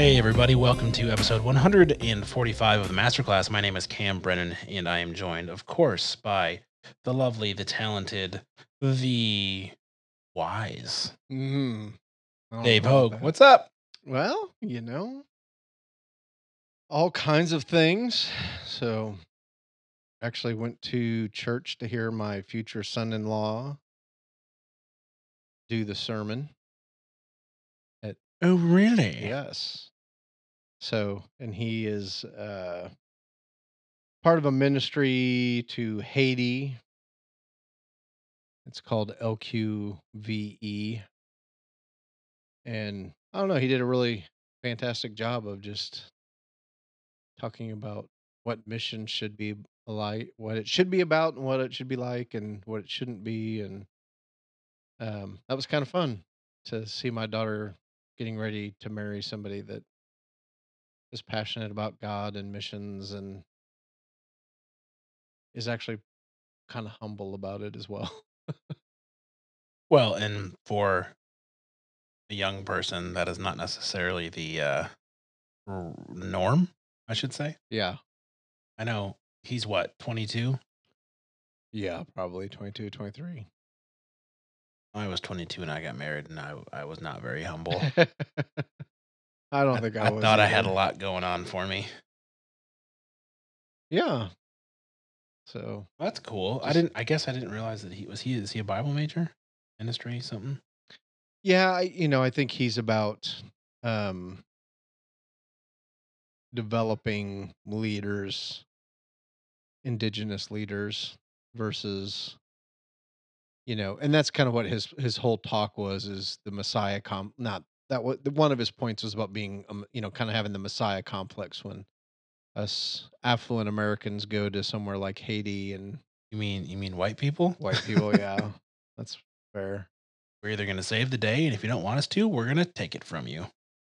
Hey, everybody, welcome to episode 145 of the Masterclass. My name is Cam Brennan, and I am joined, of course, by the lovely, the talented, the wise Mm, Dave Hogue. that. What's up? Well, you know, all kinds of things. So, actually went to church to hear my future son-in-law do the sermon. Oh, really? Yes. So, and he is uh part of a ministry to Haiti. It's called LQVE. And I don't know, he did a really fantastic job of just talking about what mission should be like, what it should be about and what it should be like and what it shouldn't be and um that was kind of fun to see my daughter getting ready to marry somebody that is passionate about God and missions and is actually kind of humble about it as well. Well, and for a young person, that is not necessarily the uh, r- norm, I should say. yeah. I know he's what, 22? Yeah, probably 22, 23. I was 22 and I got married, and I, I was not very humble. I don't think I, I thought I had a lot going on for me. Yeah. So, That's cool. I didn't. I guess I didn't realize that he was he. Is he a Bible major, ministry, something? yeah, I, you know, I think he's about um developing leaders, indigenous leaders versus you know, and that's kind of what his his whole talk was is the Messiah com not that was one of his points was about being um, you know, kind of having the Messiah complex when us affluent Americans go to somewhere like Haiti and You mean you mean white people? white people, yeah. That's fair. We're either going to save the day, and if you don't want us to, we're going to take it from you.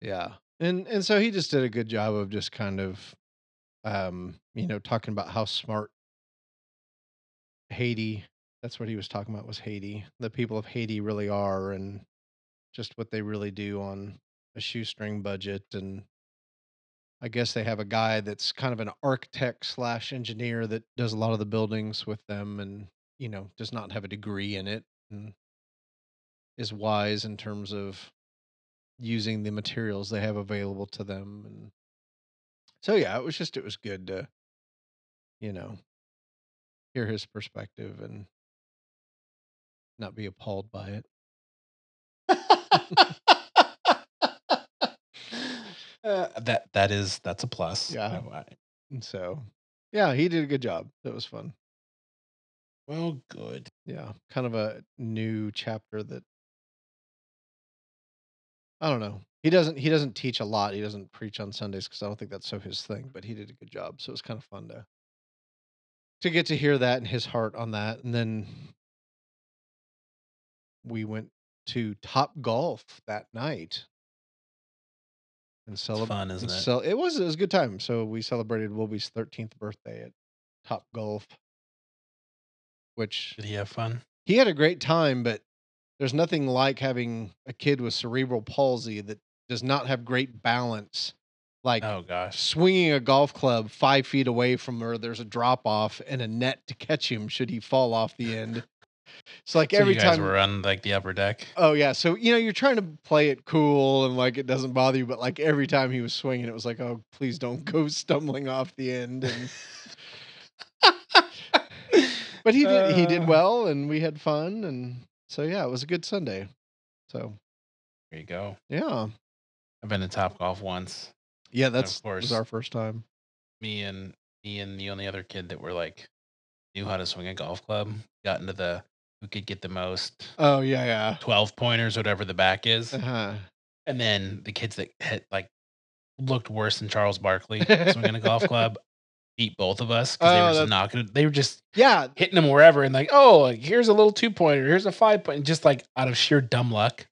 Yeah. And and so he just did a good job of just kind of um, you know, talking about how smart Haiti, that's what he was talking about was Haiti. The people of Haiti really are and just what they really do on a shoestring budget and I guess they have a guy that's kind of an architect slash engineer that does a lot of the buildings with them and you know does not have a degree in it and is wise in terms of using the materials they have available to them and so yeah it was just it was good to you know hear his perspective and not be appalled by it Uh, that that is that's a plus. Yeah. I- so yeah he did a good job that was fun well, good. yeah kind of a new chapter that i don't know he doesn't he doesn't teach a lot he doesn't preach on sundays because i don't think that's so his thing but he did a good job so it was kind of fun to to get to hear that and his heart on that and then we went to top golf that night and celebrate fun, isn't it? so it was it was a good time so we celebrated Wilby's 13th birthday at top golf which Did he have fun? he had a great time, but there's nothing like having a kid with cerebral palsy that does not have great balance. Like Oh gosh. swinging a golf club five feet away from where there's a drop off and a net to catch him should he fall off the end. It's like So every you guys time. were on like the upper deck. Oh yeah, so you know you're trying to play it cool and like it doesn't bother you, but like every time he was swinging, it was like, oh please don't go stumbling off the end. And but he did he did Uh. well, and we had fun, and so yeah, it was a good Sunday. So There you go. yeah, I've been to Top Golf once. yeah, that's of course. was our first time. Me and me and the only other kid that were like knew how to swing a golf club got into the who could get the most Oh yeah, yeah. twelve pointers, whatever the back is, Uh-huh. and then the kids that had like looked worse than Charles Barkley swinging a golf club beat both of us because they Oh, were just that's- not gonna. They were just Yeah, hitting them wherever and like, oh, like, here's a little two pointer, here's a five point, just like out of sheer dumb luck.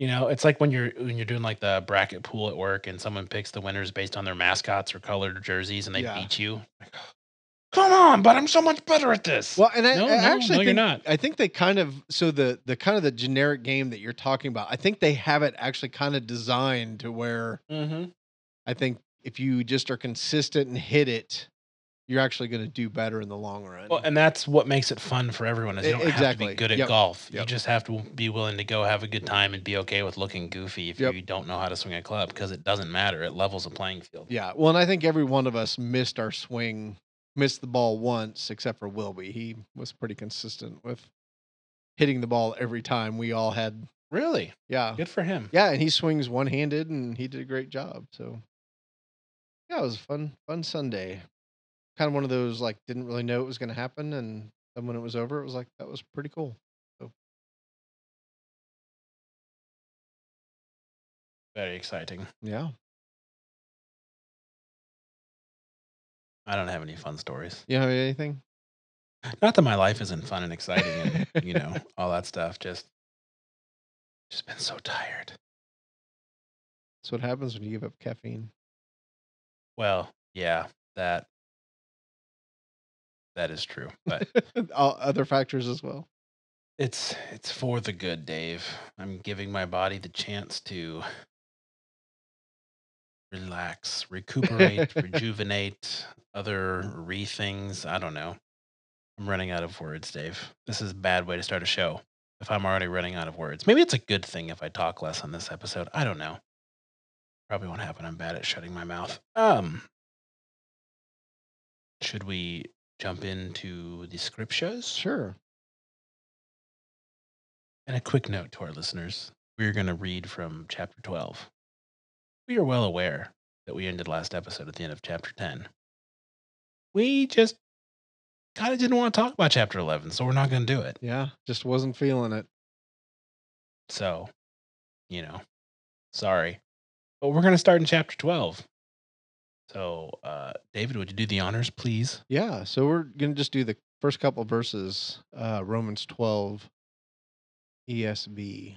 You know, it's like when you're when you're doing like the bracket pool at work and someone picks the winners based on their mascots or colored jerseys and they Yeah. beat you. Like, Come on, but I'm so much better at this. Well, and I, No, I no, actually no, you're think, not. I think they kind of so the the kind of the generic game that you're talking about. I think they have it actually kind of designed to where mm-hmm. I think if you just are consistent and hit it, you're actually going to do better in the long run. Well, and that's what makes it fun for everyone. Is you don't have to exactly. be good at Yep. golf. You just have to be willing to go have a good time and be okay with looking goofy if Yep. you don't know how to swing a club because it doesn't matter. It levels the playing field. yeah, well, and I think every one of us missed our swing, missed the ball once, except for Wilby. He was pretty consistent with hitting the ball every time. We all had, Really yeah, good for him. yeah, and he swings one handed, and he did a great job. So, yeah, it was a fun, fun Sunday. Kind of one of those like didn't really know it was going to happen, and then when it was over, it was like that was pretty cool. Very exciting. Yeah, I don't have any fun stories. you have anything? Not that my life isn't fun and exciting and you know all that stuff. Just, just been so tired. That's what happens when you give up caffeine. Well, yeah, that that is true, but All other factors as well. it's it's for the good, Dave. I'm giving my body the chance to relax, recuperate, rejuvenate, other re things. I don't know. I'm running out of words, Dave. This is a bad way to start a show. If I'm already running out of words, maybe it's a good thing if I talk less on this episode. I don't know. Probably won't happen. I'm bad at shutting my mouth. Um, should we jump into the scriptures? Sure. And a quick note to our listeners we're going to read from chapter 12. We are well aware that we ended last episode at the end of chapter 10. We just kind of didn't want to talk about chapter 11, so we're not going to do it. Yeah, just wasn't feeling it. So, you know, sorry. But we're going to start in chapter 12. So, uh, David, would you do the honors, please? Yeah, so we're gonna just do the first couple verses. Uh, Romans twelve, ESV.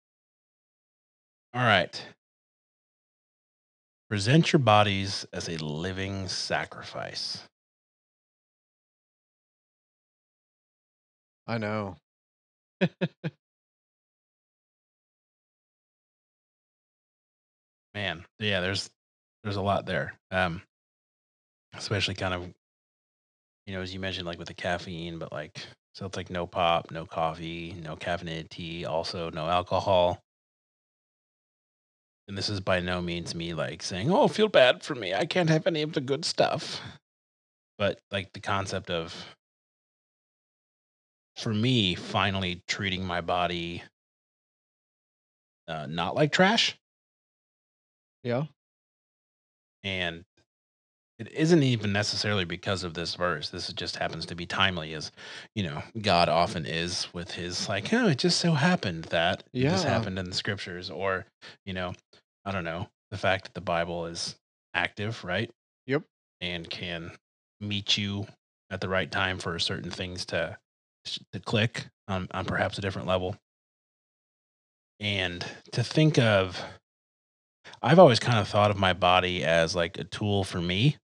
All right. Present your bodies as a living sacrifice. I know. Man, yeah, there's there's a lot there. Um especially kind of you know, as you mentioned like with the caffeine, but like so it's like no pop, no coffee, no caffeinated tea, also no alcohol. And this is by no means me like saying, "Oh, feel bad for me. I can't have any of the good stuff." But like the concept of for me finally treating my body uh, not like trash Yeah. and it isn't even necessarily because of this verse this just happens to be timely as you know god often is with his like oh it just so happened that this Yeah. happened in the scriptures or you know i don't know the fact that the bible is active right Yep. and can meet you at the right time for certain things to to click on, on perhaps a different level and to think of I've always kind of thought of my body as like a tool for me.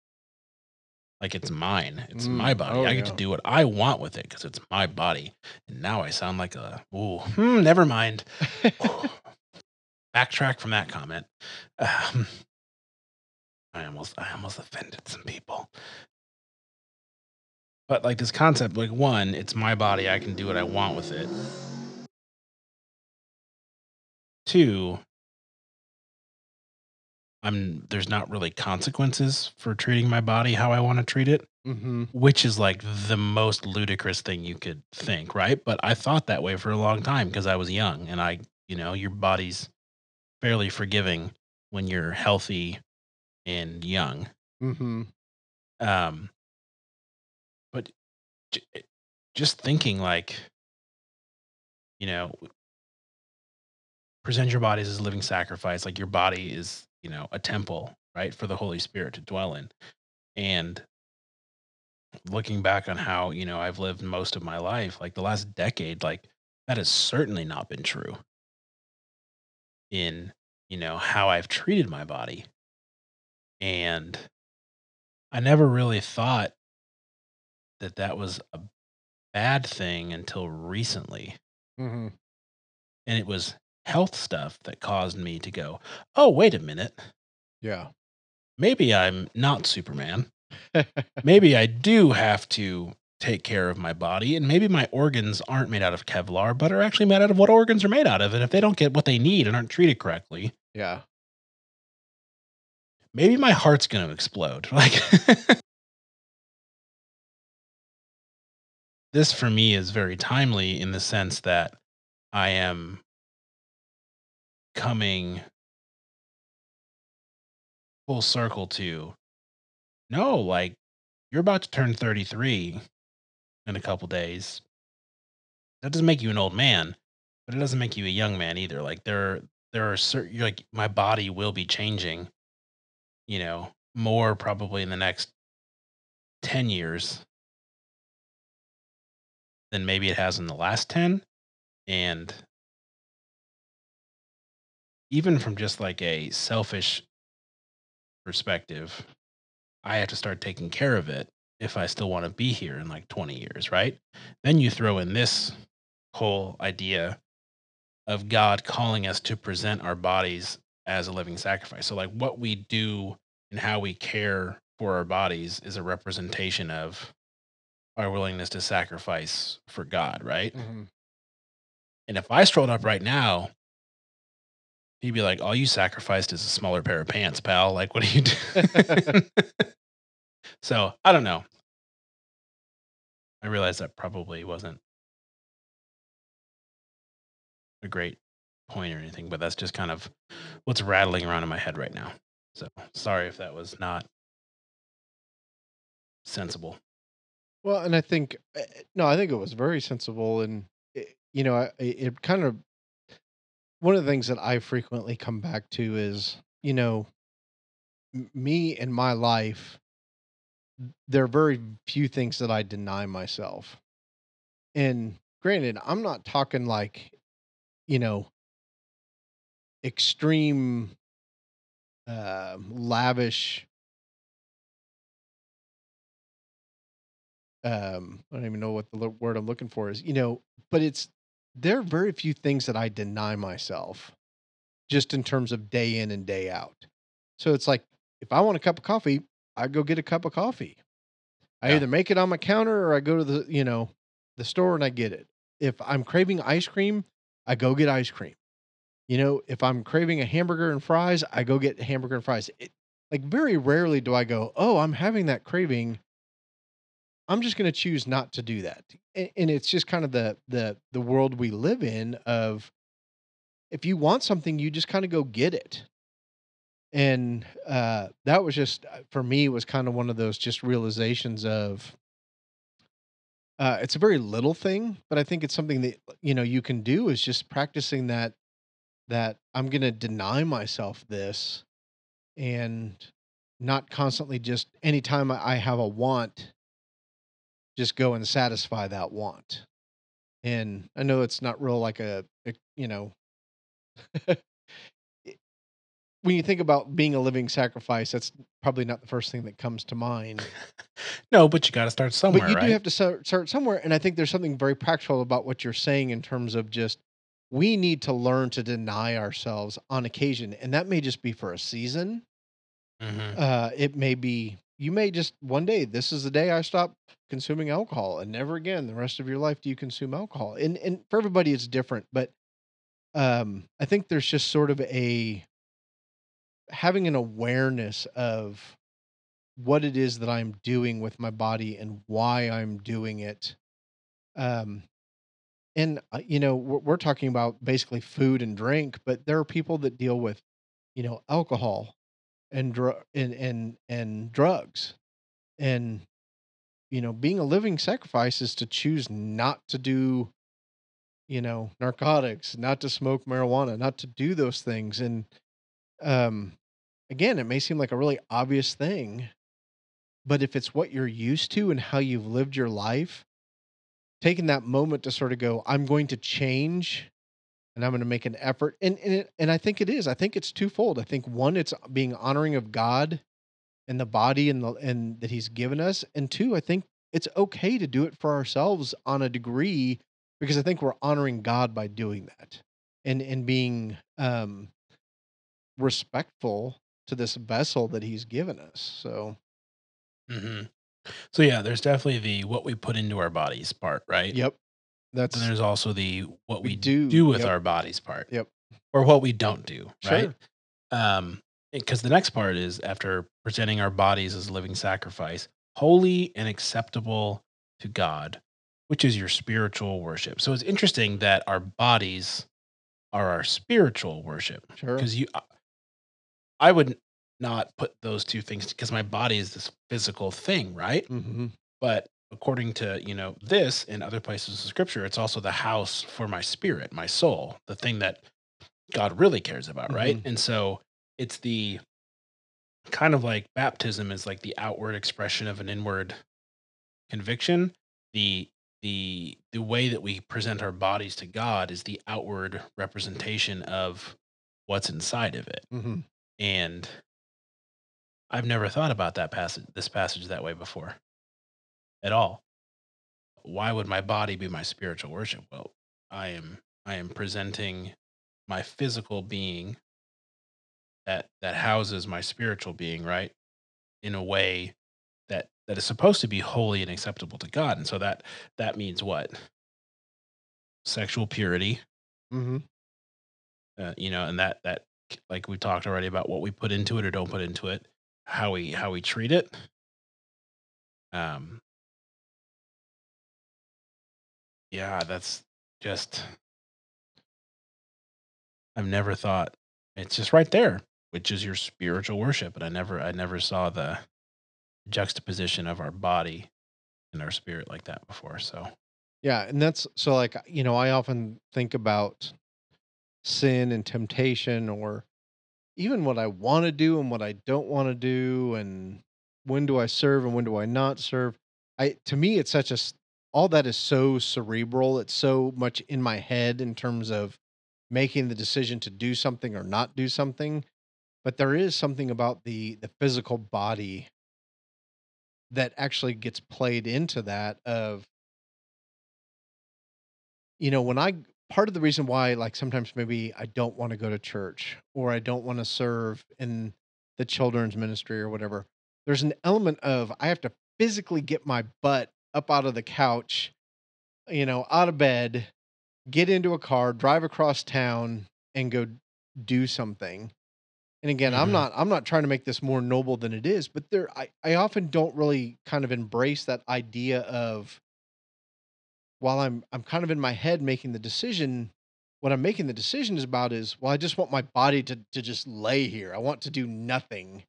Like it's mine. It's my Mm, body. oh, I get to do what I want with it because it's my body. And now I sound like a ooh, hmm, never mind. Backtrack from that comment. Um, I almost I almost offended some people. But like this concept, like one, it's my body. I can do what I want with it. Two, I'm there's not really consequences for treating my body how I want to treat it, mm-hmm. which is like the most ludicrous thing you could think, right? But I thought that way for a long time because I was young and I, you know, your body's fairly forgiving when you're healthy and young. Mm-hmm. Um, but j- eh, just thinking like, you know, present your bodies as a living sacrifice. Like your body is, you know, a temple, right, for the Holy Spirit to dwell in. And looking back on how, you know, I've lived most of my life, like the last decade, like that has certainly not been true in, you know, how I've treated my body. And I never really thought that that was a bad thing until recently. hmm And it was health stuff that caused me to go, oh, wait a minute. Yeah. Maybe I'm not Superman. Maybe I do have to take care of my body. And maybe my organs aren't made out of Kevlar, but are actually made out of what organs are made out of. And if they don't get what they need and aren't treated correctly, yeah. maybe my heart's going to explode. Like, this for me is very timely in the sense that I am coming full circle to no, like you're about to turn 33 in a couple days. That doesn't make you an old man, but it doesn't make you a young man either. Like there, there are certain like my body will be changing, you know, more probably in the next 10 years than maybe it has in the last 10. And even from just like a selfish perspective, I have to start taking care of it if I still want to be here in like 20 years, right? Then you throw in this whole idea of God calling us to present our bodies as a living sacrifice. So, like, what we do and how we care for our bodies is a representation of our willingness to sacrifice for God, right? hmm And if I strolled up right now, he'd be like, All you sacrificed is a smaller pair of pants, pal. Like, what are you doing? so I don't know. I realize that probably wasn't a great point or anything, but that's just kind of what's rattling around in my head right now. So sorry if that was not sensible. Well, and I think eh, eh, no, I think it was very sensible, and it, you know, it, it kind of one of the things that I frequently come back to is, you know, me in my life, there are very few things that I deny myself. And granted, I'm not talking like, you know, extreme, um lavish. Um, I don't even know what the word I'm looking for is, you know, but it's there are very few things that I deny myself just in terms of day in and day out. So it's like if I want a cup of coffee, I go get a cup of coffee. I Yeah. either make it on my counter or I go to the, you know, the store and I get it. If I'm craving ice cream, I go get ice cream. You know, if I'm craving a hamburger and fries, I go get hamburger and fries. It, like very rarely do I go, "Oh, I'm having that craving. I'm just going to choose not to do that." And, and it's just kind of the the the world we live in of if you want something, you just kind of go get it. And uh, that was just uh, for me was kind of one of those just realizations of uh, it's a very little thing, but I think it's something that you know you can do is just practicing that that I'm going to deny myself this and not constantly just anytime I have a want, just go and satisfy that want. And I know it's not real like a, a you know when you think about being a living sacrifice, that's probably not the first thing that comes to mind. No, but you got to start somewhere, but you right? do have to start, start somewhere, and I think there's something very practical about what you're saying in terms of just we need to learn to deny ourselves on occasion, and that may just be for a season. Mhm. Uh, it may be you may just one day this is the day I stop consuming alcohol, and never again the rest of your life do you consume alcohol. And and for everybody it's different, but um, I think there's just sort of a having an awareness of what it is that I'm doing with my body and why I'm doing it. Um, and uh, you know, we're, we're talking about basically food and drink, but there are people that deal with, you know, alcohol and drug and and and drugs, and you know, being a living sacrifice is to choose not to do, you know, narcotics, not to smoke marijuana, not to do those things. And um, again, it may seem like a really obvious thing, but if it's what you're used to and how you've lived your life, taking that moment to sort of go, I'm going to change and I'm going to make an effort. And and, it, and I think it is. I think it's twofold. I think one, it's being honoring of God and the body and the and that He's given us, and two, I think it's okay to do it for ourselves on a degree because I think we're honoring God by doing that and and being um respectful to this vessel that He's given us. So mm-hmm. So yeah, there's definitely the what we put into our bodies part, right? yep, That's and there's also the what we we do. do with Yep, our bodies part, yep, or what we don't do, right? sure. Um, because the next part is after presenting our bodies as a living sacrifice, holy and acceptable to God, which is your spiritual worship. So it's interesting that our bodies are our spiritual worship Sure. because you, I would not put those two things because my body is this physical thing, right? hmm But according to you know this and other places of scripture, it's also the house for my spirit, my soul, the thing that God really cares about, right? And so it's the kind of like baptism is like the outward expression of an inward conviction. The the the way that we present our bodies to God is the outward representation of what's inside of it. hmm And I've never thought about that passage this passage that way before at all. Why would my body be my spiritual worship? Well, I am I am presenting my physical being that that houses my spiritual being, right? In a way that that is supposed to be holy and acceptable to God. And so that that means what? Sexual purity, hmm uh, you know, and that that like we talked already about what we put into it or don't put into it, how we how we treat it. Um yeah, that's just I've never thought it's just right there, which is your spiritual worship. And I never I never saw the juxtaposition of our body and our spirit like that before. So Yeah, and that's so like you know, I often think about sin and temptation or even what I want to do and what I don't want to do and when do I serve and when do I not serve. I to me it's such a all that is so cerebral. It's so much in my head in terms of making the decision to do something or not do something. But there is something about the the physical body that actually gets played into that of you know, when I part of the reason why like sometimes maybe I don't want to go to church or I don't want to serve in the children's ministry or whatever, there's an element of I have to physically get my butt up out of the couch, you know, out of bed, get into a car, drive across town and go do something. And again, I'm Mhm. not I'm not trying to make this more noble than it is, but there I, I often don't really kind of embrace that idea of while I'm I'm kind of in my head making the decision, what I'm making the decision is about is, well, I just want my body to to just lay here. I want to do nothing,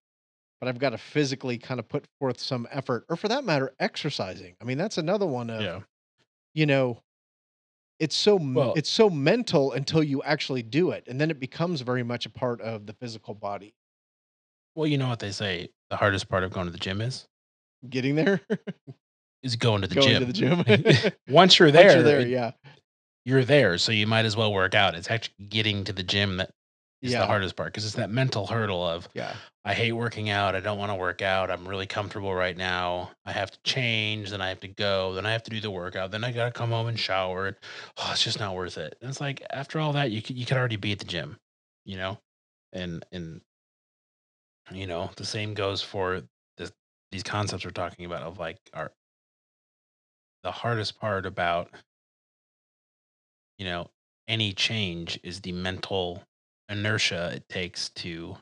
but I've got to physically kind of put forth some effort, or for that matter, exercising. I mean, that's another one of, yeah. you know, it's so Well, it's so mental until you actually do it, and then it becomes very much a part of the physical body. well, you know what they say, the hardest part of going to the gym is Getting there, is going to the going gym. to the gym. Once you're Once there, you're there, it- yeah, you're there, so you might as well work out. It's actually getting to the gym that is yeah, the hardest part because it's that mental hurdle of yeah, I hate working out. I don't want to work out. I'm really comfortable right now. I have to change. Then I have to go. Then I have to do the workout. Then I got to come home and shower. And, oh, it's just not worth it. And it's like after all that, you could you could already be at the gym, you know, and and you know the same goes for this, these concepts we're talking about of like our the hardest part about you know any change is the mental inertia it takes to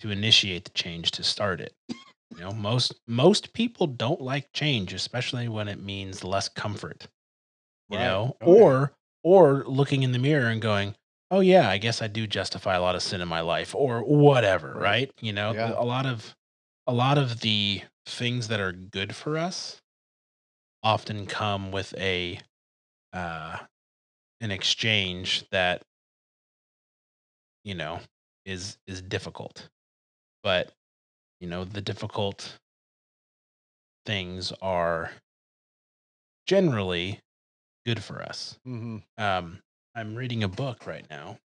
to initiate the change to start it you know most most people don't like change especially when it means less comfort you Right. know Oh, yeah. or or looking in the mirror and going oh yeah i guess i do justify a lot of sin in my life or whatever Right. right, you know Yeah. a lot of a lot of the things that are good for us often come with a uh, an exchange that you know is is difficult. But you know the difficult things are generally good for us. Hmm um i'm reading a book right now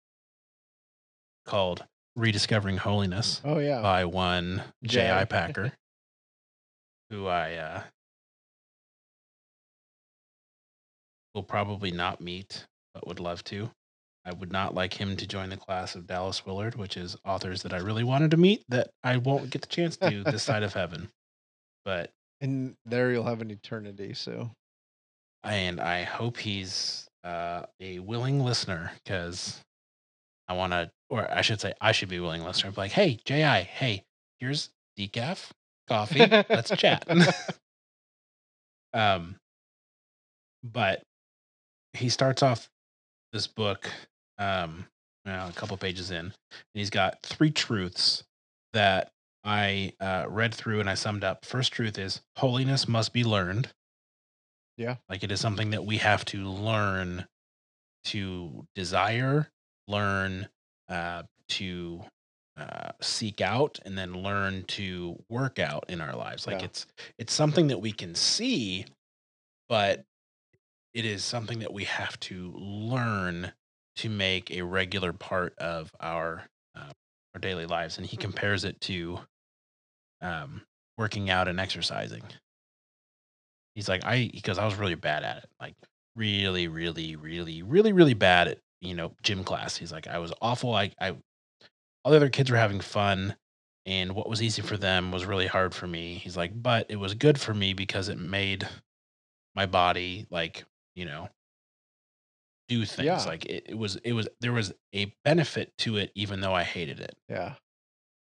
called rediscovering holiness Oh yeah. by one j.i packer who i uh will probably not meet but would love to I would not like him to join the class of Dallas Willard, which is authors that I really wanted to meet that I won't get the chance to this side of heaven. But and there you'll have an eternity. So and I hope he's uh, a willing listener because I want to, or I should say, I should be a willing listener. Be like, hey, Ji, hey, here's decaf coffee. Let's chat. um, but he starts off this book um well, a couple pages in and he's got three truths that i uh, read through and i summed up first truth is holiness must be learned Yeah. like it is something that we have to learn to desire learn uh, to uh, seek out and then learn to work out in our lives like Yeah. it's it's something that we can see but it is something that we have to learn to make a regular part of our uh, our daily lives and he compares it to um, working out and exercising. He's like i because i was really bad at it like really really really really really bad at you know gym class. He's like i was awful i i all the other kids were having fun and what was easy for them was really hard for me. He's like but it was good for me because it made my body like you know do things Yeah. like it, it was it was there was a benefit to it even though i hated it yeah.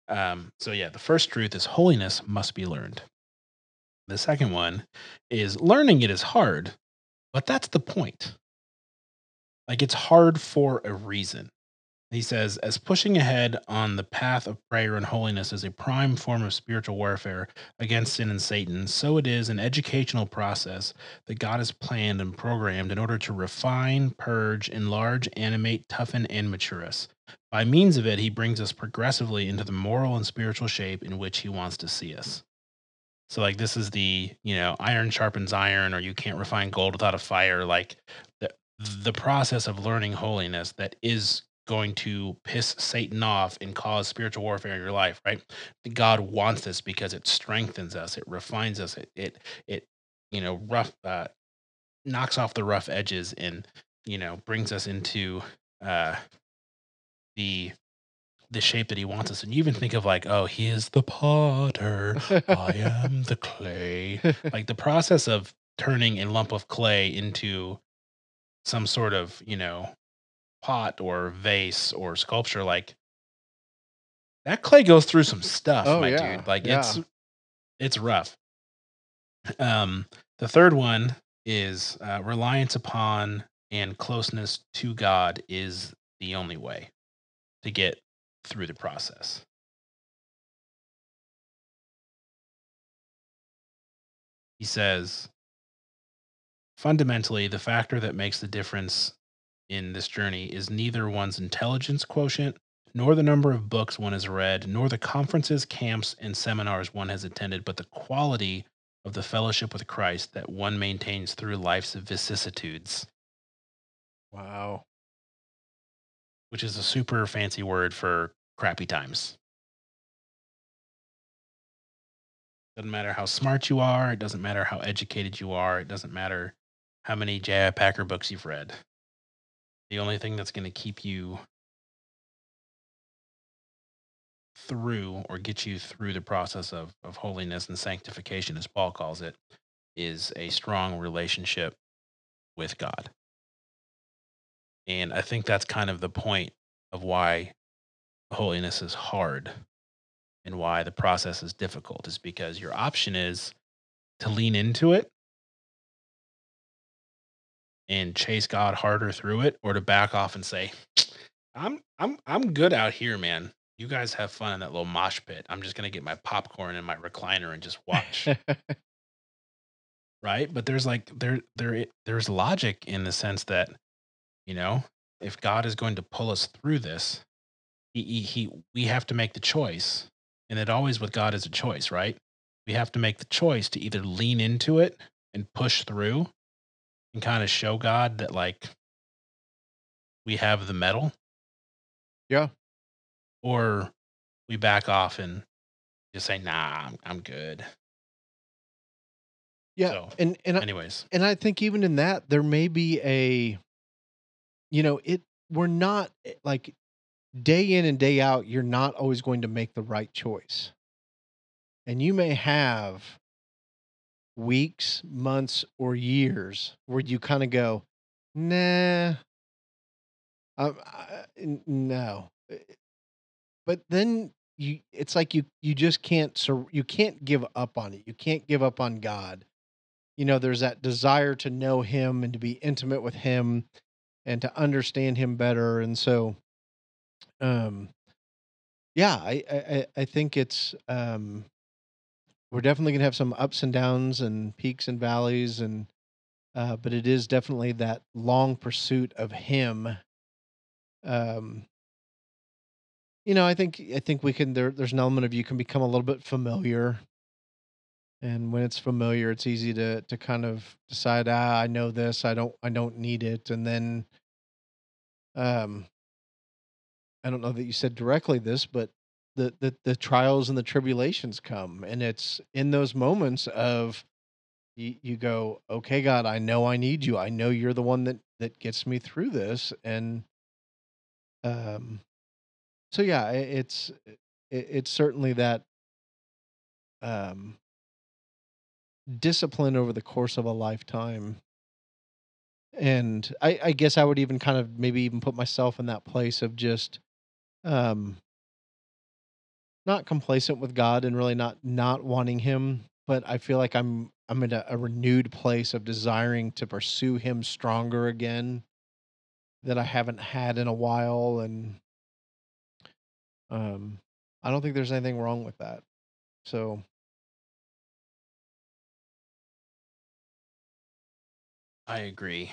um so yeah the first truth is holiness must be learned the second one is learning it is hard but that's the point like it's hard for a reason he says, as pushing ahead on the path of prayer and holiness is a prime form of spiritual warfare against sin and Satan, so it is an educational process that God has planned and programmed in order to refine, purge, enlarge, animate, toughen, and mature us. By means of it, he brings us progressively into the moral and spiritual shape in which he wants to see us. So, like, this is the, you know, iron sharpens iron, or you can't refine gold without a fire. Like, the, the process of learning holiness that is going to piss Satan off and cause spiritual warfare in your life, right? God wants this because it strengthens us, it refines us, it it it you know rough uh, knocks off the rough edges and you know brings us into uh, the the shape that He wants us. And you even think of like, oh, He is the potter, I am the clay. Like the process of turning a lump of clay into some sort of you know pot or vase or sculpture like that clay goes through some stuff Oh, my yeah, dude like yeah. it's it's rough um the third one is uh, reliance upon and closeness to god is the only way to get through the process he says fundamentally the factor that makes the difference in this journey is neither one's intelligence quotient, nor the number of books one has read, nor the conferences, camps, and seminars one has attended, but the quality of the fellowship with Christ that one maintains through life's vicissitudes, wow. which is a super fancy word for crappy times. Doesn't matter how smart you are, it doesn't matter how educated you are, it doesn't matter how many J.I. Packer books you've read. The only thing that's going to keep you through or get you through the process of, of holiness and sanctification, as Paul calls it, is a strong relationship with God. And I think that's kind of the point of why holiness is hard and why the process is difficult, is because your option is to lean into it and chase God harder through it, or to back off and say, I'm I'm I'm good out here, man. You guys have fun in that little mosh pit. I'm just gonna get my popcorn and my recliner and just watch. right? But there's like there there there's logic in the sense that you know if God is going to pull us through this, he, he, he we have to make the choice, and it always with God is a choice, right? We have to make the choice to either lean into it and push through, and kind of show God that like we have the mettle, Yeah. or we back off and just say, "Nah, I'm, I'm good." Yeah. So, and and I- anyways, and I think even in that there may be a you know, it we're not eh, like day in and day out you're not always going to make the right choice. And you may have weeks, months or years where you kind of go, "Nah, um, I, no." But then you it's like you you just can't sur- you can't give up on it. You can't give up on God you know there's that desire to know him and to be intimate with him and to understand him better and so um yeah i i I think it's um we're definitely gonna have some ups and downs and peaks and valleys and uh but it is definitely that long pursuit of him um you know i think i think we can there there's an element of you can become a little bit familiar. And when it's familiar it's easy to to kind of decide ah i know this i don't i don't need it. And then um i don't know that you said directly this but the the, the trials and the tribulations come and it's in those moments of you, you go okay god i know i need you i know you're the one that that gets me through this and um so yeah it's it, it's certainly that um discipline over the course of a lifetime. And I, I guess I would even kind of maybe even put myself in that place of just um not complacent with God and really not not wanting him, but I feel like I'm I'm in a, a renewed place of desiring to pursue him stronger again that I haven't had in a while and um I don't think there's anything wrong with that. So I agree.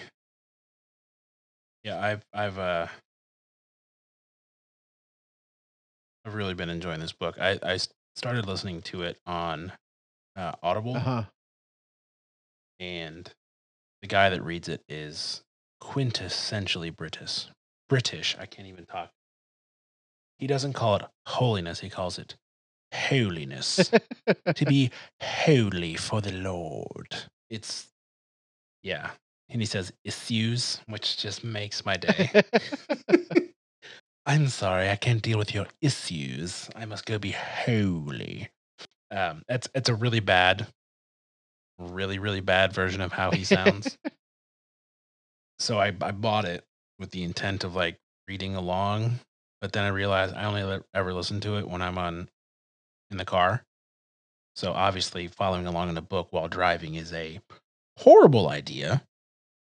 Yeah, I've I've uh I've really been enjoying this book. I started listening to it on uh, Audible, uh-huh. and the guy that reads it is quintessentially British. British. I can't even talk. He doesn't call it holiness. He calls it holiness. to be holy for the Lord. It's yeah. And he says issues, which just makes my day. I'm sorry, I can't deal with your issues. I must go be holy. Um, it's it's a really bad, really really bad version of how he sounds. so I I bought it with the intent of like reading along, but then I realized I only ever listen to it when I'm on in the car. So obviously, following along in a book while driving is a horrible idea.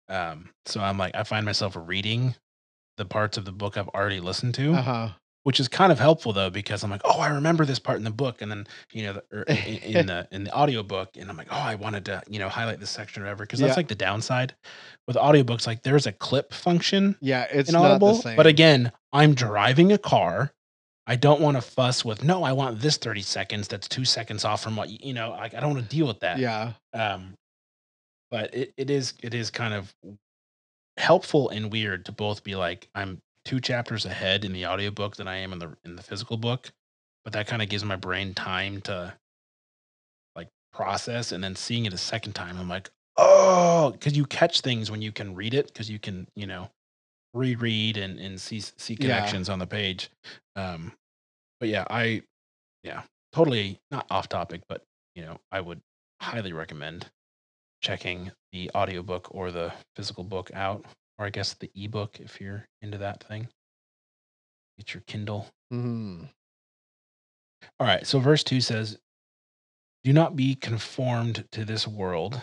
Um, so I'm like, I find myself reading the parts of the book I've already listened to, uh-huh. which is kind of helpful though because I'm like, oh, I remember this part in the book, and then you know, the, or in, in the in the audiobook, and I'm like, oh, I wanted to you know highlight this section or whatever because Yeah. that's like the downside with audiobooks. Like there's a clip function Yeah, it's in not Audible, the same. but again, I'm driving a car. I don't want to fuss with no. I want this 30 seconds. That's two seconds off from what you, you know. Like I don't want to deal with that. yeah, Um, but it, it is it is kind of helpful and weird to both be like I'm two chapters ahead in the audiobook than I am in the in the physical book, but that kind of gives my brain time to like process and then seeing it a second time I'm like, "Oh, cuz you catch things when you can read it cuz you can, you know, reread and and see see Yeah. connections on the page." Um but yeah, I yeah, totally not off topic, but you know, I would highly recommend checking the audiobook or the physical book out, or I guess the ebook if you're into that thing. Get your Kindle. Mhm. All right. So verse 2 says, Do not be conformed to this world,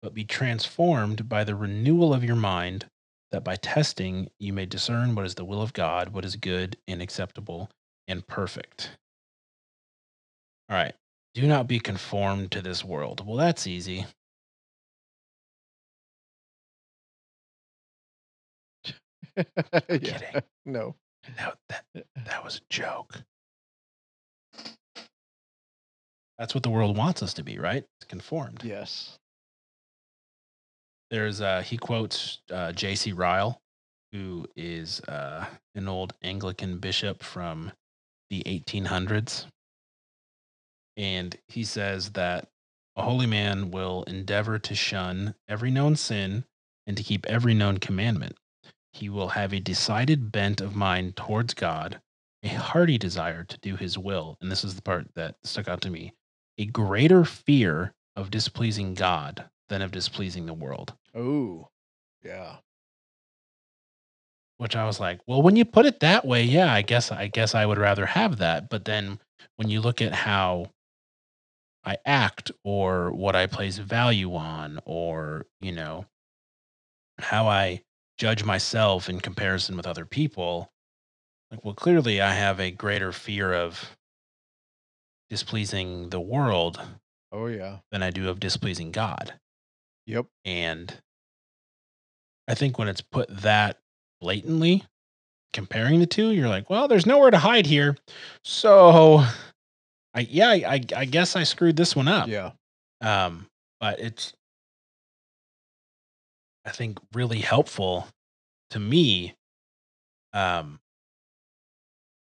but be transformed by the renewal of your mind, that by testing you may discern what is the will of God, what is good and acceptable and perfect. All right. Do not be conformed to this world. Well, that's easy. yeah. kidding. No. No, that that was a joke. That's what the world wants us to be, right? It's conformed. Yes. There's uh he quotes uh J.C. Ryle, who is uh an old Anglican bishop from the 1800s. And he says that a holy man will endeavor to shun every known sin and to keep every known commandment. He will have a decided bent of mind towards God, a hearty desire to do his will. And this is the part that stuck out to me a greater fear of displeasing God than of displeasing the world. Oh. Yeah. Which I was like, well, when you put it that way, yeah, I guess I guess I would rather have that. But then when you look at how I act or what I place value on or, you know, how I judge myself in comparison with other people, like well, clearly I have a greater fear of displeasing the world Oh yeah. than I do of displeasing God. Yep. And I think when it's put that blatantly, comparing the two, you're like, well, there's nowhere to hide here. So I yeah, I I, guess I screwed this one up. Yeah. Um, but it's I think really helpful to me um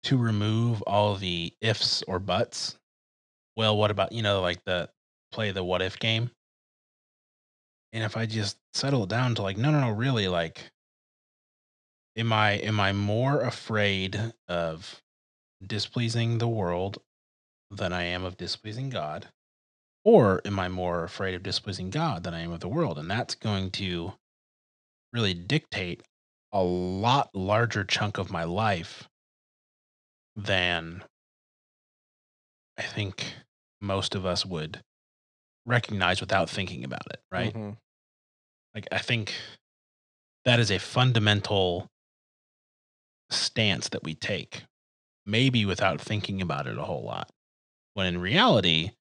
to remove all the ifs or buts. Well, what about, you know, like the play the what if game? And if I just settle down to like, no, no, no, really, like, am I am I more afraid of displeasing the world than I am of displeasing God? Or am I more afraid of displeasing God than I am of the world? And that's going to really dictate a lot larger chunk of my life than I think most of us would recognize without thinking about it, right? Mhm. Like I think that is a fundamental stance that we take, maybe without thinking about it a whole lot. When in reality,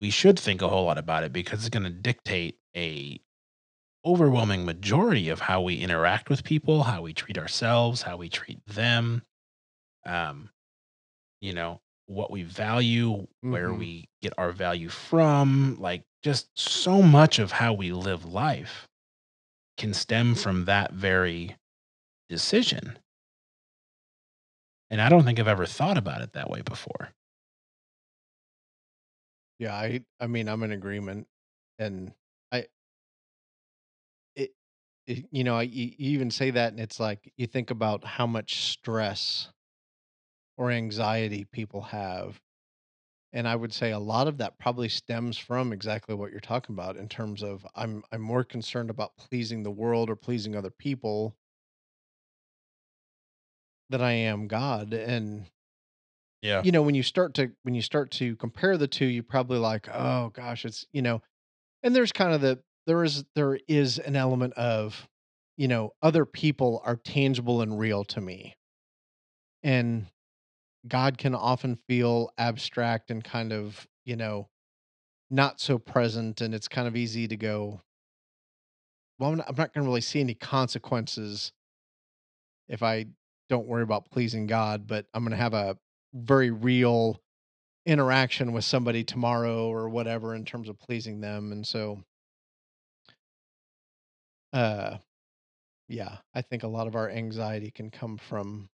we should think a whole lot about it because it's going to dictate a overwhelming majority of how we interact with people, how we treat ourselves, how we treat them. Um, you know, what we value, where Mhm. we get our value from, like just so much of how we live life can stem from that very decision. And I don't think I've ever thought about it that way before. Yeah, I I mean, I'm in agreement, and I it, it you know, you, you even say that, and it's like you think about how much stress or anxiety people have, and I would say a lot of that probably stems from exactly what you're talking about in terms of I'm I'm more concerned about pleasing the world or pleasing other people than I am God, and Yeah. you know when you start to when you start to compare the two, you probably like, oh gosh, it's you know And there's kind of the there is there is an element of, you know, other people are tangible and real to me. And God can often feel abstract and kind of, you know, not so present. And it's kind of easy to go, well, I'm not, I'm not going to really see any consequences if I don't worry about pleasing God, but I'm going to have a very real interaction with somebody tomorrow or whatever in terms of pleasing them. And so, uh, Yeah, I think a lot of our anxiety can come from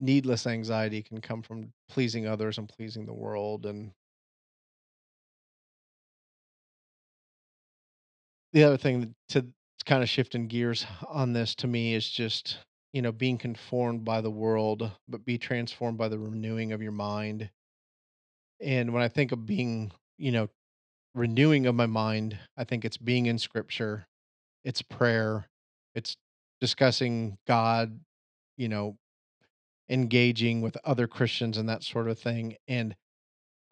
needless anxiety can come from pleasing others and pleasing the world. And the other thing to kind of shifting gears on this to me is just, you know, being conformed by the world, but be transformed by the renewing of your mind. And when I think of being, you know, renewing of my mind, I think it's being in scripture, it's prayer, it's discussing God, you know, engaging with other Christians and that sort of thing. And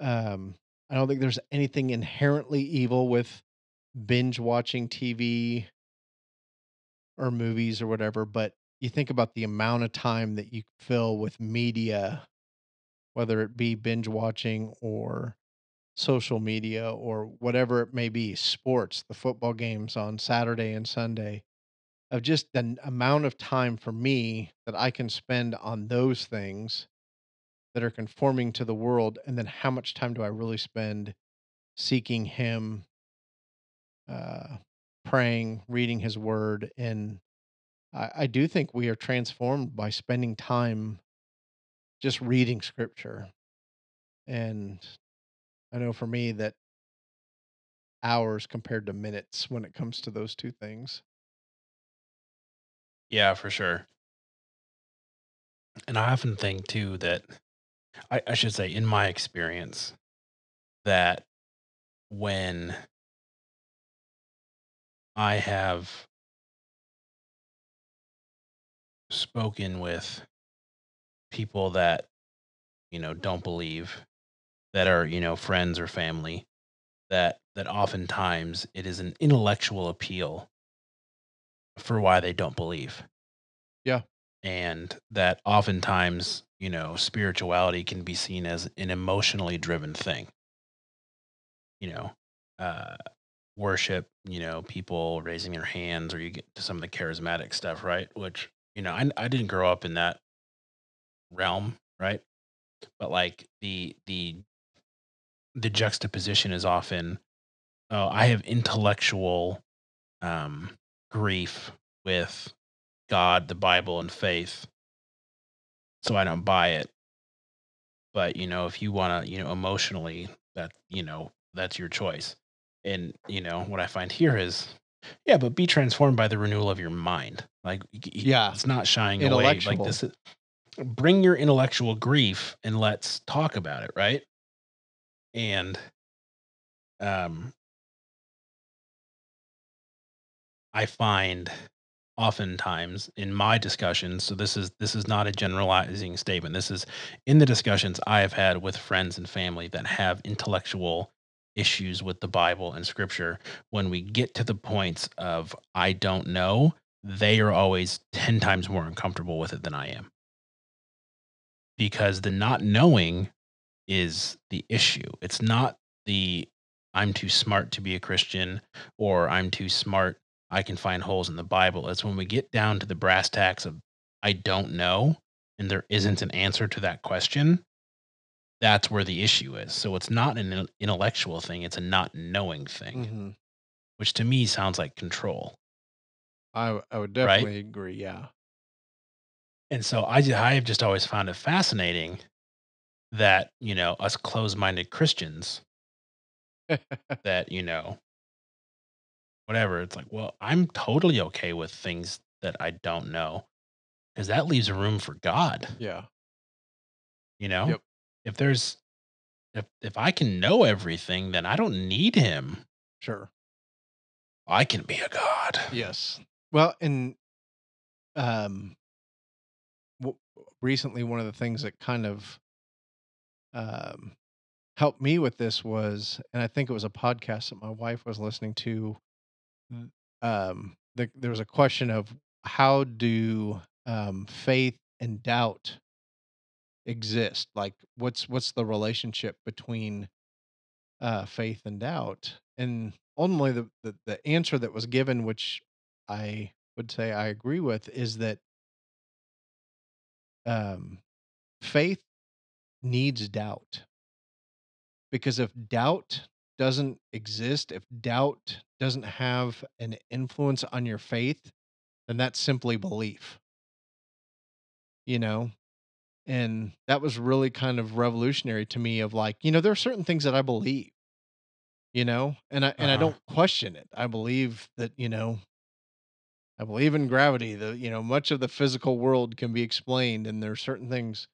um, I don't think there's anything inherently evil with binge watching TV or movies or whatever, but you think about the amount of time that you fill with media, whether it be binge watching or social media or whatever it may be, sports, the football games on Saturday and Sunday. of just the amount of time for me that I can spend on those things that are conforming to the world, and then how much time do I really spend seeking Him, uh, praying, reading His Word, and I, I do think we are transformed by spending time just reading Scripture. And I know for me that hours compared to minutes when it comes to those two things. Yeah, for sure. And I often think too that I, I should say, in my experience, that when I have spoken with people that, you know, don't believe, that are, you know, friends or family, that that oftentimes it is an intellectual appeal for why they don't believe. Yeah. And that oftentimes, you know, spirituality can be seen as an emotionally driven thing. You know, uh worship, you know, people raising their hands or you get to some of the charismatic stuff, right? Which, you know, I I didn't grow up in that realm, right? But like the the the juxtaposition is often oh, I have intellectual um grief with God, the Bible and faith, so I don't buy it. But, you know, if you want to, you know, emotionally that, you know, that's your choice. And, you know, what I find here is yeah, but be transformed by the renewal of your mind. Like Yeah. it's not shying away. Like this is bring your intellectual grief and let's talk about it, right? And um I find oftentimes in my discussions so this is this is not a generalizing statement this is in the discussions i have had with friends and family that have intellectual issues with the bible and scripture when we get to the points of i don't know they are always 10 times more uncomfortable with it than i am. Because the not knowing is the issue it's not the i'm too smart to be a christian or i'm too smart I can find holes in the Bible. It's when we get down to the brass tacks of I don't know and there isn't an answer to that question. That's where the issue is. So it's not an intellectual thing, it's a not knowing thing, hmm which to me sounds like control. I, I would Right. definitely agree. Yeah. And so I I have just always found it fascinating that, you know, us closed-minded Christians that, you know, whatever, it's like, well, I'm totally okay with things that I don't know because that leaves room for God. yeah. You know? Yep. If there's if if I can know everything, then I don't need him. Sure. I can be a god. Yes. Well, and um, w- recently one of the things that kind of um helped me with this was, and I think it was a podcast that my wife was listening to. Um, the, there was a question of how do um, faith and doubt exist? Like, what's what's the relationship between uh, faith and doubt? And ultimately, the, the the answer that was given, which I would say I agree with, is that um, faith needs doubt because if doubt doesn't exist, if doubt doesn't have an influence on your faith, then that's simply belief, you know? And that was really kind of revolutionary to me of like, you know, there are certain things that I believe, you know, and I and I Uh-huh. don't question it. I believe that, you know, I believe in gravity. The, you know, much of the physical world can be explained and there are certain things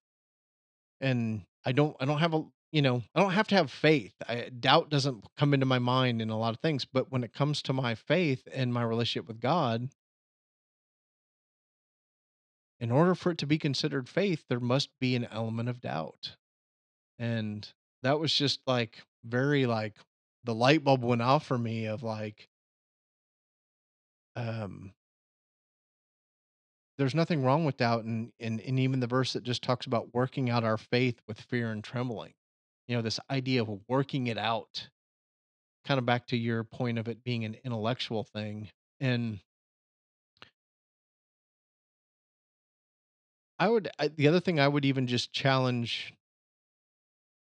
and I don't I don't have a you know, I don't have to have faith. I, doubt doesn't come into my mind in a lot of things, but when it comes to my faith and my relationship with God, in order for it to be considered faith, there must be an element of doubt. And that was just like very like the light bulb went off for me of like um there's nothing wrong with doubt and, and and even the verse that just talks about working out our faith with fear and trembling. You know this idea of working it out kind of back to your point of it being an intellectual thing and i would I, the other thing i would even just challenge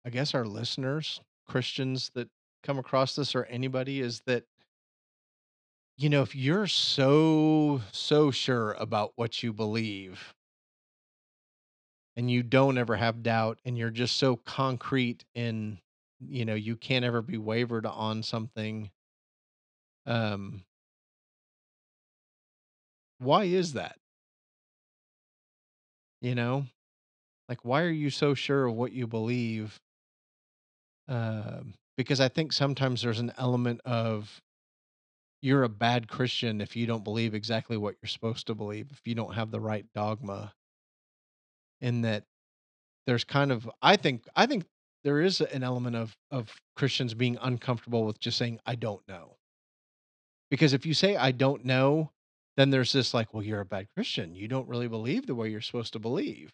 i guess our listeners christians that come across this or anybody is that you know, if you're so so sure about what you believe and you don't ever have doubt and you're just so concrete in you know, you can't ever be wavered on something um why is that? You know? Like why are you so sure of what you believe? Um because I think sometimes there's an element of you're a bad Christian if you don't believe exactly what you're supposed to believe, if you don't have the right dogma, in that there's kind of I think I think there is an element of of Christians being uncomfortable with just saying I don't know. Because if you say I don't know, then there's this like, well, you're a bad Christian. You don't really believe the way you're supposed to believe.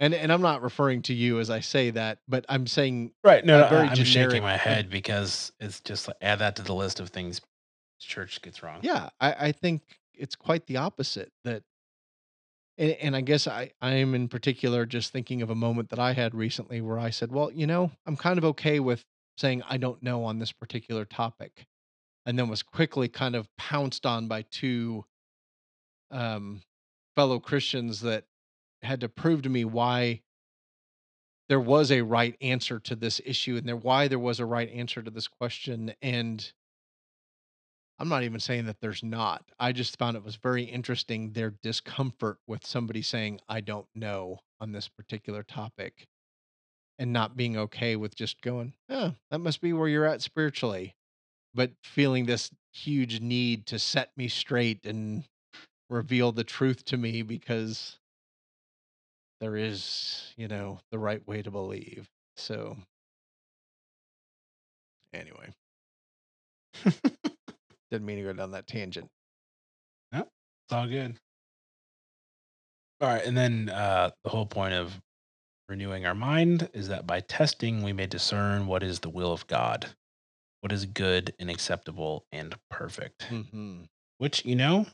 And and I'm not referring to you as I say that, but I'm saying Right. No, no very I'm shaking my head because it's just like add that to the list of things church gets wrong. Yeah, I, I think it's quite the opposite. That, and, and I guess I, I am in particular just thinking of a moment that I had recently where I said, well, you know, I'm kind of okay with saying I don't know on this particular topic, and then was quickly kind of pounced on by two um, fellow Christians that had to prove to me why there was a right answer to this issue and there why there was a right answer to this question and I'm not even saying that there's not. I just found it was very interesting their discomfort with somebody saying, I don't know on this particular topic and not being okay with just going, oh, that must be where you're at spiritually. But feeling this huge need to set me straight and reveal the truth to me because there is, you know, the right way to believe. So, anyway, didn't mean to go down that tangent. Yeah, it's all good. All right, and then uh, the whole point of renewing our mind is that by testing we may discern what is the will of God, what is good and acceptable and perfect. Mm-hmm. Which you know,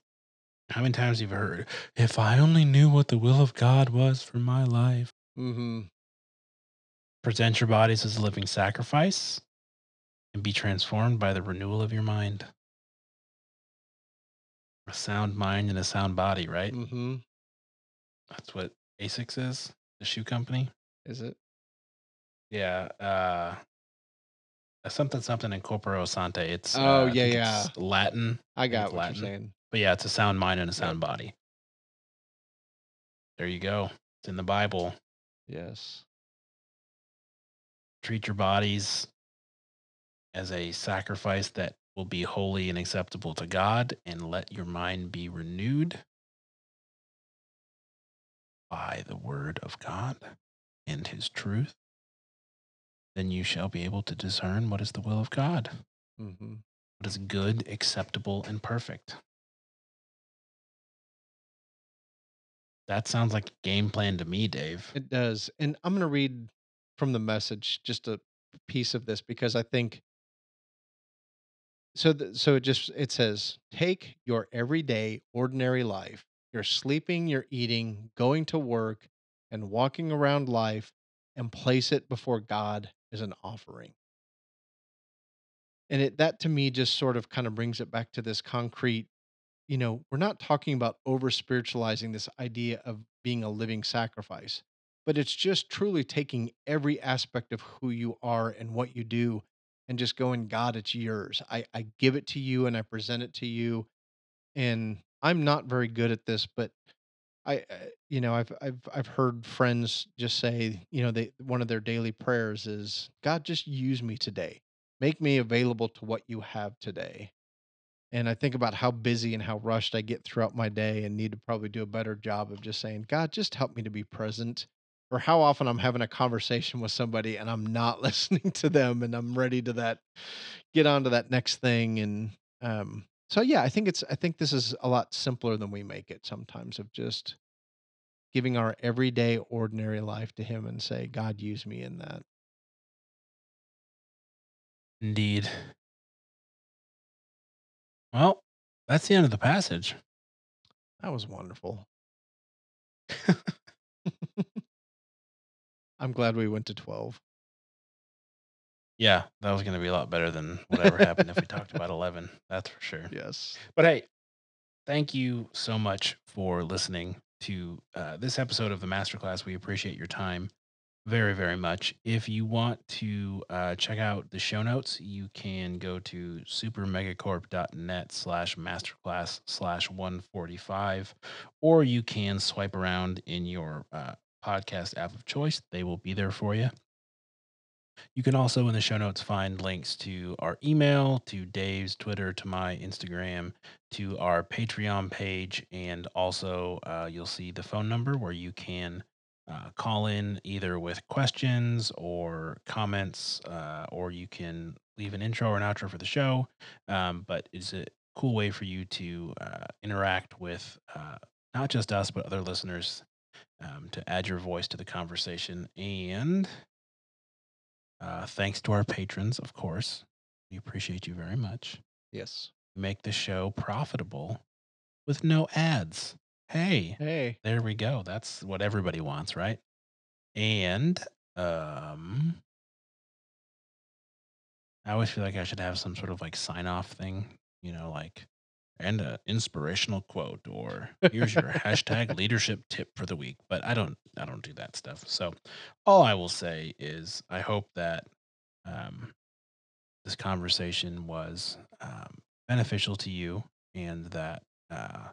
how many times you've heard, "If I only knew what the will of God was for my life." Mm-hmm. Present your bodies as a living sacrifice, and be transformed by the renewal of your mind. A sound mind and a sound body, right? Mm-hmm. That's what Asics is, the shoe company. Is it? Yeah. Uh something something in corporo sante. It's Oh, uh, yeah, yeah. Latin. I got it's what Latin. you're saying. But yeah, it's a sound mind and a sound body. There you go. It's in the Bible. Yes. Treat your bodies as a sacrifice that will be holy and acceptable to God, and let your mind be renewed by the word of God and his truth. Then you shall be able to discern what is the will of God. Mm-hmm. what is good, acceptable, and perfect. That sounds like a game plan to me, Dave. It does. And I'm going to read from the message just a piece of this because I think so so it just it says take your everyday ordinary life. You're sleeping, you're eating, going to work and walking around life and place it before God as an offering. And it that to me just sort of kind of brings it back to this concrete you know, we're not talking about over spiritualizing this idea of being a living sacrifice, but it's just truly taking every aspect of who you are and what you do and just going, God, it's yours. I, I give it to you and I present it to you. And I'm not very good at this, but I, uh, you know, I've, I've, I've heard friends just say, you know, they, one of their daily prayers is, God, just use me today. Make me available to what you have today and I think about how busy and how rushed I get throughout my day and need to probably do a better job of just saying, God, just help me to be present. Or how often I'm having a conversation with somebody and I'm not listening to them and I'm ready to that get on to that next thing. And um, so yeah, I think it's I think this is a lot simpler than we make it sometimes of just giving our everyday ordinary life to him and say, God, use me in that. Indeed. Well, that's the end of the passage. That was wonderful. I'm glad we went to 12. Yeah, that was going to be a lot better than whatever happened if we talked about 11. That's for sure. Yes. But hey, thank you so much for listening to uh, this episode of the Masterclass. We appreciate your time very, very much. If you want to uh, check out the show notes, you can go to supermegacorp.net slash masterclass slash 145, or you can swipe around in your uh, podcast app of choice. They will be there for you. You can also in the show notes find links to our email, to Dave's Twitter, to my Instagram, to our Patreon page, and also uh, you'll see the phone number where you can uh, call in either with questions or comments, uh, or you can leave an intro or an outro for the show. Um, but it's a cool way for you to uh, interact with uh, not just us, but other listeners um, to add your voice to the conversation. And uh, thanks to our patrons, of course. We appreciate you very much. Yes. Make the show profitable with no ads. Hey, Hey. there we go. That's what everybody wants, right? And um I always feel like I should have some sort of like sign off thing, you know, like and an inspirational quote or here's your hashtag leadership tip for the week. But I don't I don't do that stuff. So all I will say is I hope that um this conversation was um, beneficial to you and that uh,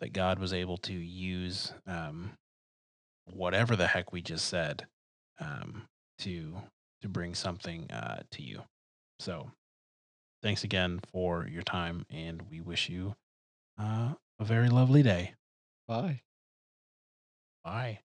that God was able to use um, whatever the heck we just said um, to to bring something uh, to you. So, thanks again for your time, and we wish you uh, a very lovely day. Bye. Bye.